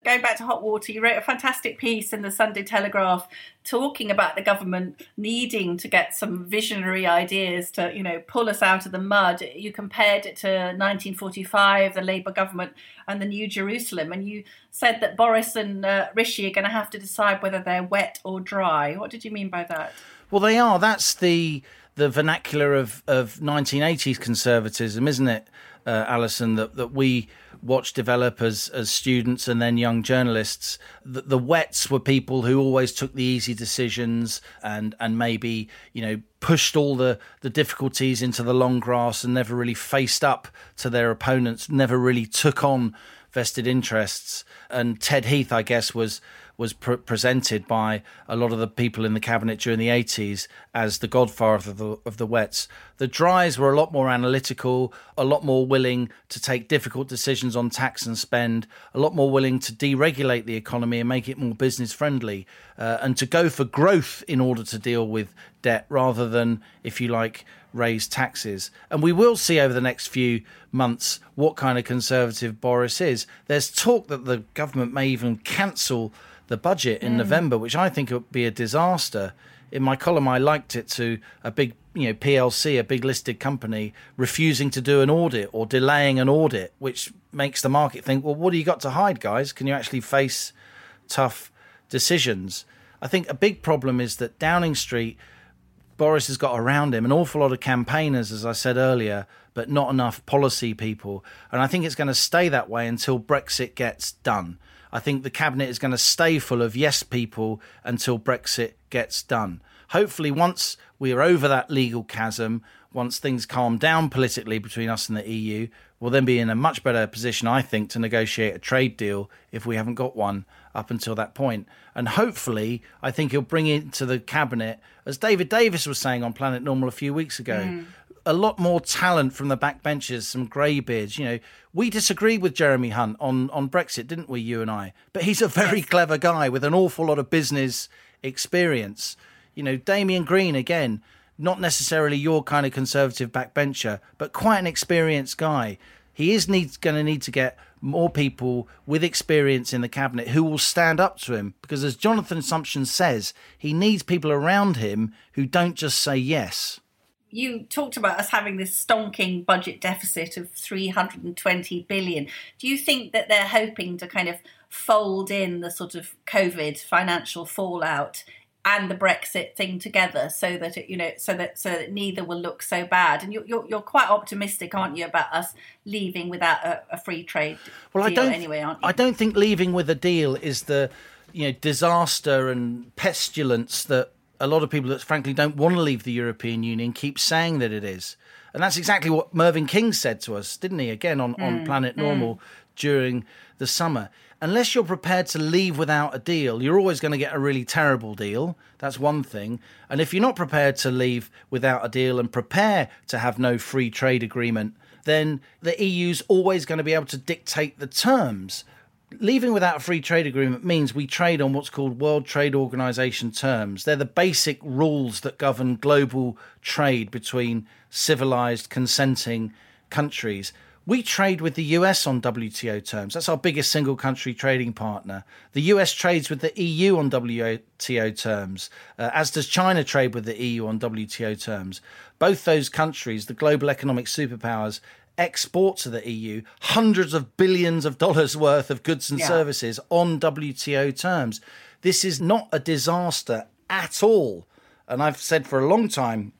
Going back to hot water, you wrote a fantastic piece in the Sunday Telegraph talking about the government needing to get some visionary ideas to, you know, pull us out of the mud. You compared it to 1945, the Labour government, and the New Jerusalem, and you said that Boris and uh, Rishi are going to have to decide whether they're wet or dry. What did you mean by that? Well, they are. That's the the vernacular of, of 1980s conservatism, isn't it, uh, Allison? That that we watched develop as as students and then young journalists. The, the wets were people who always took the easy decisions and and maybe you know pushed all the the difficulties into the long grass and never really faced up to their opponents. Never really took on vested interests. And Ted Heath, I guess, was was pr- presented by a lot of the people in the cabinet during the 80s as the godfather of the, of the wets. The dries were a lot more analytical, a lot more willing to take difficult decisions on tax and spend, a lot more willing to deregulate the economy and make it more business friendly, uh, and to go for growth in order to deal with debt rather than, if you like, raise taxes. And we will see over the next few months what kind of conservative Boris is. There's talk that the government may even cancel the budget in mm. November, which I think would be a disaster. In my column, I liked it to a big, you know, PLC, a big listed company, refusing to do an audit or delaying an audit, which makes the market think, well, what do you got to hide, guys? Can you actually face tough decisions? I think a big problem is that Downing Street, Boris has got around him an awful lot of campaigners, as I said earlier, but not enough policy people. And I think it's going to stay that way until Brexit gets done. I think the cabinet is going to stay full of yes people until Brexit gets done. Hopefully, once we are over that legal chasm, once things calm down politically between us and the EU, we'll then be in a much better position, I think, to negotiate a trade deal if we haven't got one up until that point. And hopefully, I think he'll bring into the cabinet, as David Davis was saying on Planet Normal a few weeks ago, mm. A lot more talent from the backbenchers, some greybeards. You know, we disagreed with Jeremy Hunt on, on Brexit, didn't we, you and I? But he's a very clever guy with an awful lot of business experience. You know, Damian Green, again, not necessarily your kind of conservative backbencher, but quite an experienced guy. He is needs going to need to get more people with experience in the cabinet who will stand up to him because, as Jonathan Sumption says, he needs people around him who don't just say yes. You talked about us having this stonking budget deficit of 320 billion. Do you think that they're hoping to kind of fold in the sort of COVID financial fallout and the Brexit thing together so that it, you know, so that so that neither will look so bad? And you're you're, you're quite optimistic, aren't you, about us leaving without a, a free trade Well, I deal don't. anyway, aren't you? I don't think leaving with a deal is the, you know, disaster and pestilence that a lot of people that frankly don't want to leave the European Union keep saying that it is. And that's exactly what Mervyn King said to us, didn't he? Again on, on hmm, Planet hmm. Normal during the summer. Unless you're prepared to leave without a deal, you're always going to get a really terrible deal. That's one thing. And if you're not prepared to leave without a deal and prepare to have no free trade agreement, then the EU's always going to be able to dictate the terms leaving without a free trade agreement means we trade on what's called World Trade Organization terms. They're the basic rules that govern global trade between civilized, consenting countries. We trade with the US on WTO terms. That's our biggest single country trading partner. The US trades with the EU on WTO terms, uh, as does China trade with the EU on WTO terms. Both those countries, the global economic superpowers, export to the EU hundreds of billions of dollars [LAUGHS] worth of goods and Yeah. services on WTO terms. This is not a disaster at all. And I've said for a long time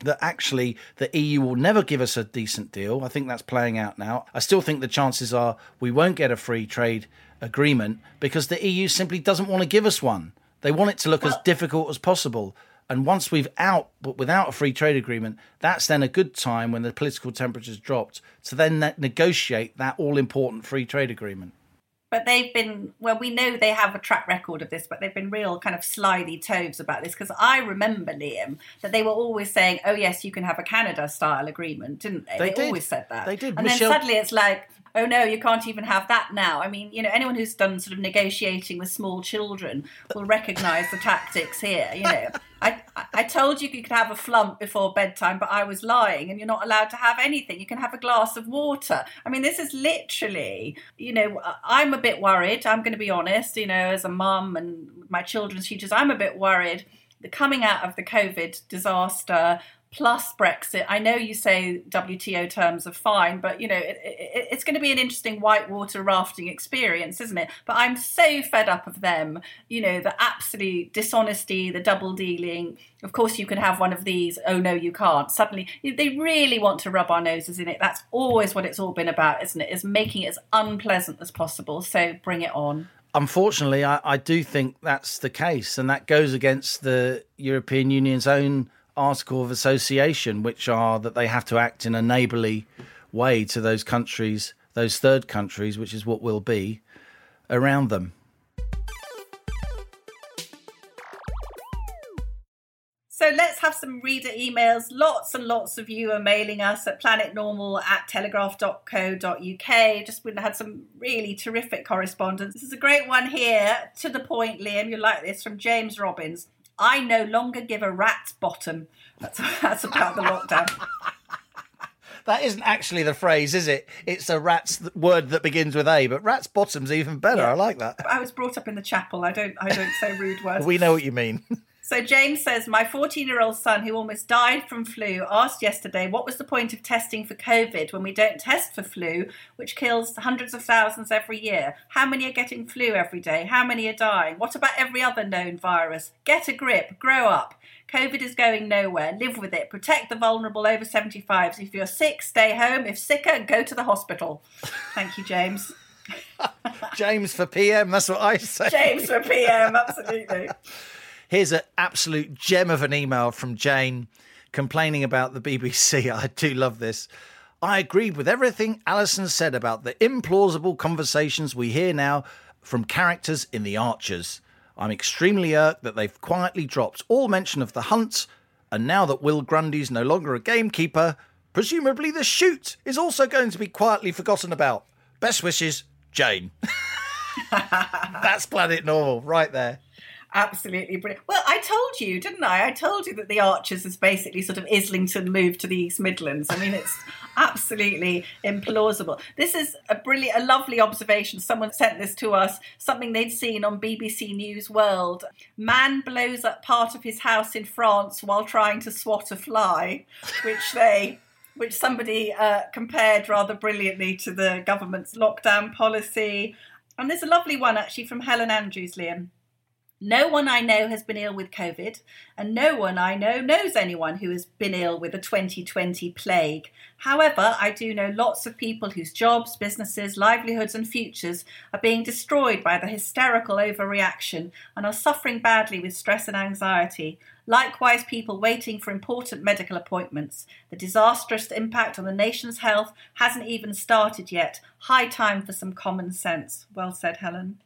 that actually the EU will never give us a decent deal. I think that's playing out now. I still think the chances are we won't get a free trade agreement because the EU simply doesn't want to give us one. They want it to look as difficult as possible. And once we've out, but without a free trade agreement, that's then a good time when the political temperature's dropped to then negotiate that all important free trade agreement. But they've been, well, we know they have a track record of this, but they've been real kind of slithy toves about this because I remember, Liam, that they were always saying, oh, yes, you can have a Canada style agreement, didn't they? They did. always said that. They did. And Michelle- then suddenly it's like, oh, no, you can't even have that now. I mean, you know, anyone who's done sort of negotiating with small children will recognise the tactics here. You know, I, I- told you you could have a flump before bedtime, but I was lying, and you're not allowed to have anything. You can have a glass of water. I mean, this is literally, you know, I'm a bit worried. I'm going to be honest, you know, as a mum and my children's futures, I'm a bit worried. The coming out of the COVID disaster plus Brexit. I know you say WTO terms are fine, but you know it, it, it's going to be an interesting whitewater rafting experience, isn't it? But I'm so fed up of them. You know the absolute dishonesty, the double dealing. Of course, you can have one of these. Oh no, you can't. Suddenly, they really want to rub our noses in it. That's always what it's all been about, isn't it? Is making it as unpleasant as possible. So bring it on. Unfortunately, I, I do think that's the case, and that goes against the European Union's own article of association, which are that they have to act in a neighbourly way to those countries, those third countries, which is what will be around them. So let's have some reader emails. Lots and lots of you are mailing us at planetnormal at telegraph.co.uk. Just we had some really terrific correspondence. This is a great one here. To the point, Liam, you like this from James Robbins. I no longer give a rat's bottom. That's, [LAUGHS] that's about the lockdown. [LAUGHS] That isn't actually the phrase, is it? It's a rat's th- word that begins with A, but rat's bottom's even better. I like that. I was brought up in the chapel. I don't I don't say rude [LAUGHS] words. We know what you mean. So James says, my 14-year-old son, who almost died from flu, asked yesterday, what was the point of testing for COVID when we don't test for flu, which kills hundreds of thousands every year? How many are getting flu every day? How many are dying? What about every other known virus? Get a grip. Grow up. COVID is going nowhere. Live with it. Protect the vulnerable over 75s. If you're sick, stay home. If sicker, go to the hospital. Thank you, James. [LAUGHS] James for PM, that's what I say. James for PM, absolutely. [LAUGHS] Here's an absolute gem of an email from Jane complaining about the BBC. [LAUGHS] I do love this. I agreed with everything Allison said about the implausible conversations we hear now from characters in The Archers. I'm extremely irked that they've quietly dropped all mention of the hunt, and now that Will Grundy's no longer a gamekeeper, presumably the shoot is also going to be quietly forgotten about. Best wishes, Jane. [LAUGHS] That's Planet Normal right there. Absolutely brilliant. Well, I told you, didn't I? I told you that the Archers is basically sort of Islington moved to the East Midlands. I mean, it's [LAUGHS] absolutely implausible. This is a brilliant, a lovely observation. Someone sent this to us, something they'd seen on BBC News World. Man blows up part of his house in France while trying to swat a fly, which they which somebody uh, compared rather brilliantly to the government's lockdown policy. And there's a lovely one actually from Helen Andrews, Liam. No one I know has been ill with COVID, and no one I know knows anyone who has been ill with the 2020 plague. However, I do know lots of people whose jobs, businesses, livelihoods, and futures are being destroyed by the hysterical overreaction and are suffering badly with stress and anxiety. Likewise, people waiting for important medical appointments. The disastrous impact on the nation's health hasn't even started yet. High time for some common sense. Well said, Helen.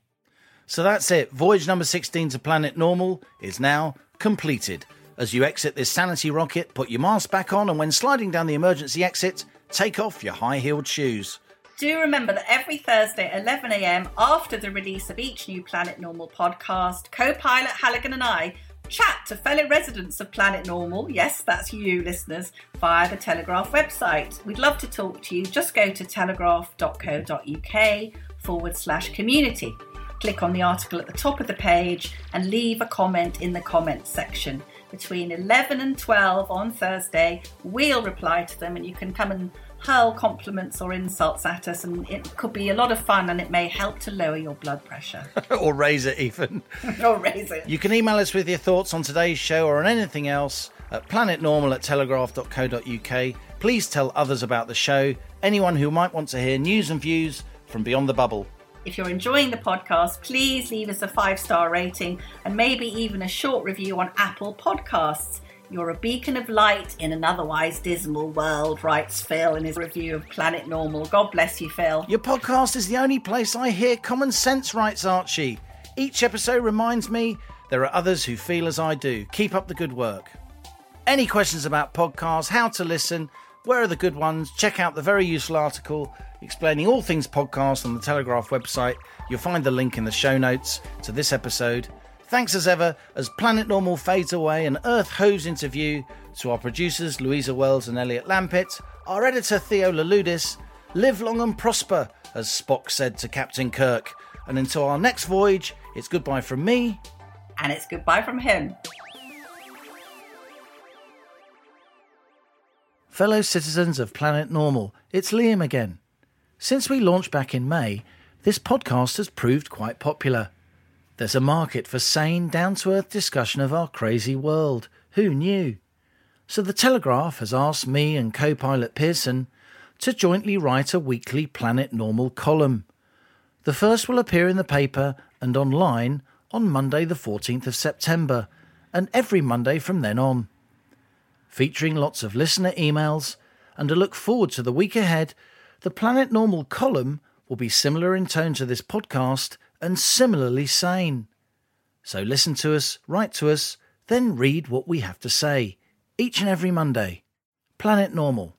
So that's it. Voyage number 16 to Planet Normal is now completed. As you exit this sanity rocket, put your mask back on, and when sliding down the emergency exit, take off your high heeled shoes. Do remember that every Thursday at 11am, after the release of each new Planet Normal podcast, co pilot Halligan and I chat to fellow residents of Planet Normal, yes, that's you listeners, via the Telegraph website. We'd love to talk to you. Just go to telegraph.co.uk forward slash community. Click on the article at the top of the page and leave a comment in the comments section. Between 11 and 12 on Thursday, we'll reply to them and you can come and hurl compliments or insults at us, and it could be a lot of fun and it may help to lower your blood pressure [LAUGHS] or raise it even. [LAUGHS] or raise it. You can email us with your thoughts on today's show or on anything else at planetnormal at telegraph.co.uk. Please tell others about the show, anyone who might want to hear news and views from beyond the bubble. If you're enjoying the podcast, please leave us a five star rating and maybe even a short review on Apple Podcasts. You're a beacon of light in an otherwise dismal world, writes Phil in his review of Planet Normal. God bless you, Phil. Your podcast is the only place I hear common sense, writes Archie. Each episode reminds me there are others who feel as I do. Keep up the good work. Any questions about podcasts, how to listen, where are the good ones? Check out the very useful article explaining all things podcast on the Telegraph website. You'll find the link in the show notes to this episode. Thanks as ever as Planet Normal fades away and Earth hoves into view to our producers Louisa Wells and Elliot Lampitt, our editor Theo Laludis. Live long and prosper, as Spock said to Captain Kirk. And until our next voyage, it's goodbye from me. And it's goodbye from him. Fellow citizens of Planet Normal, it's Liam again. Since we launched back in May, this podcast has proved quite popular. There's a market for sane, down to earth discussion of our crazy world. Who knew? So the Telegraph has asked me and co pilot Pearson to jointly write a weekly Planet Normal column. The first will appear in the paper and online on Monday, the 14th of September, and every Monday from then on. Featuring lots of listener emails and a look forward to the week ahead, the Planet Normal column will be similar in tone to this podcast and similarly sane. So listen to us, write to us, then read what we have to say each and every Monday. Planet Normal.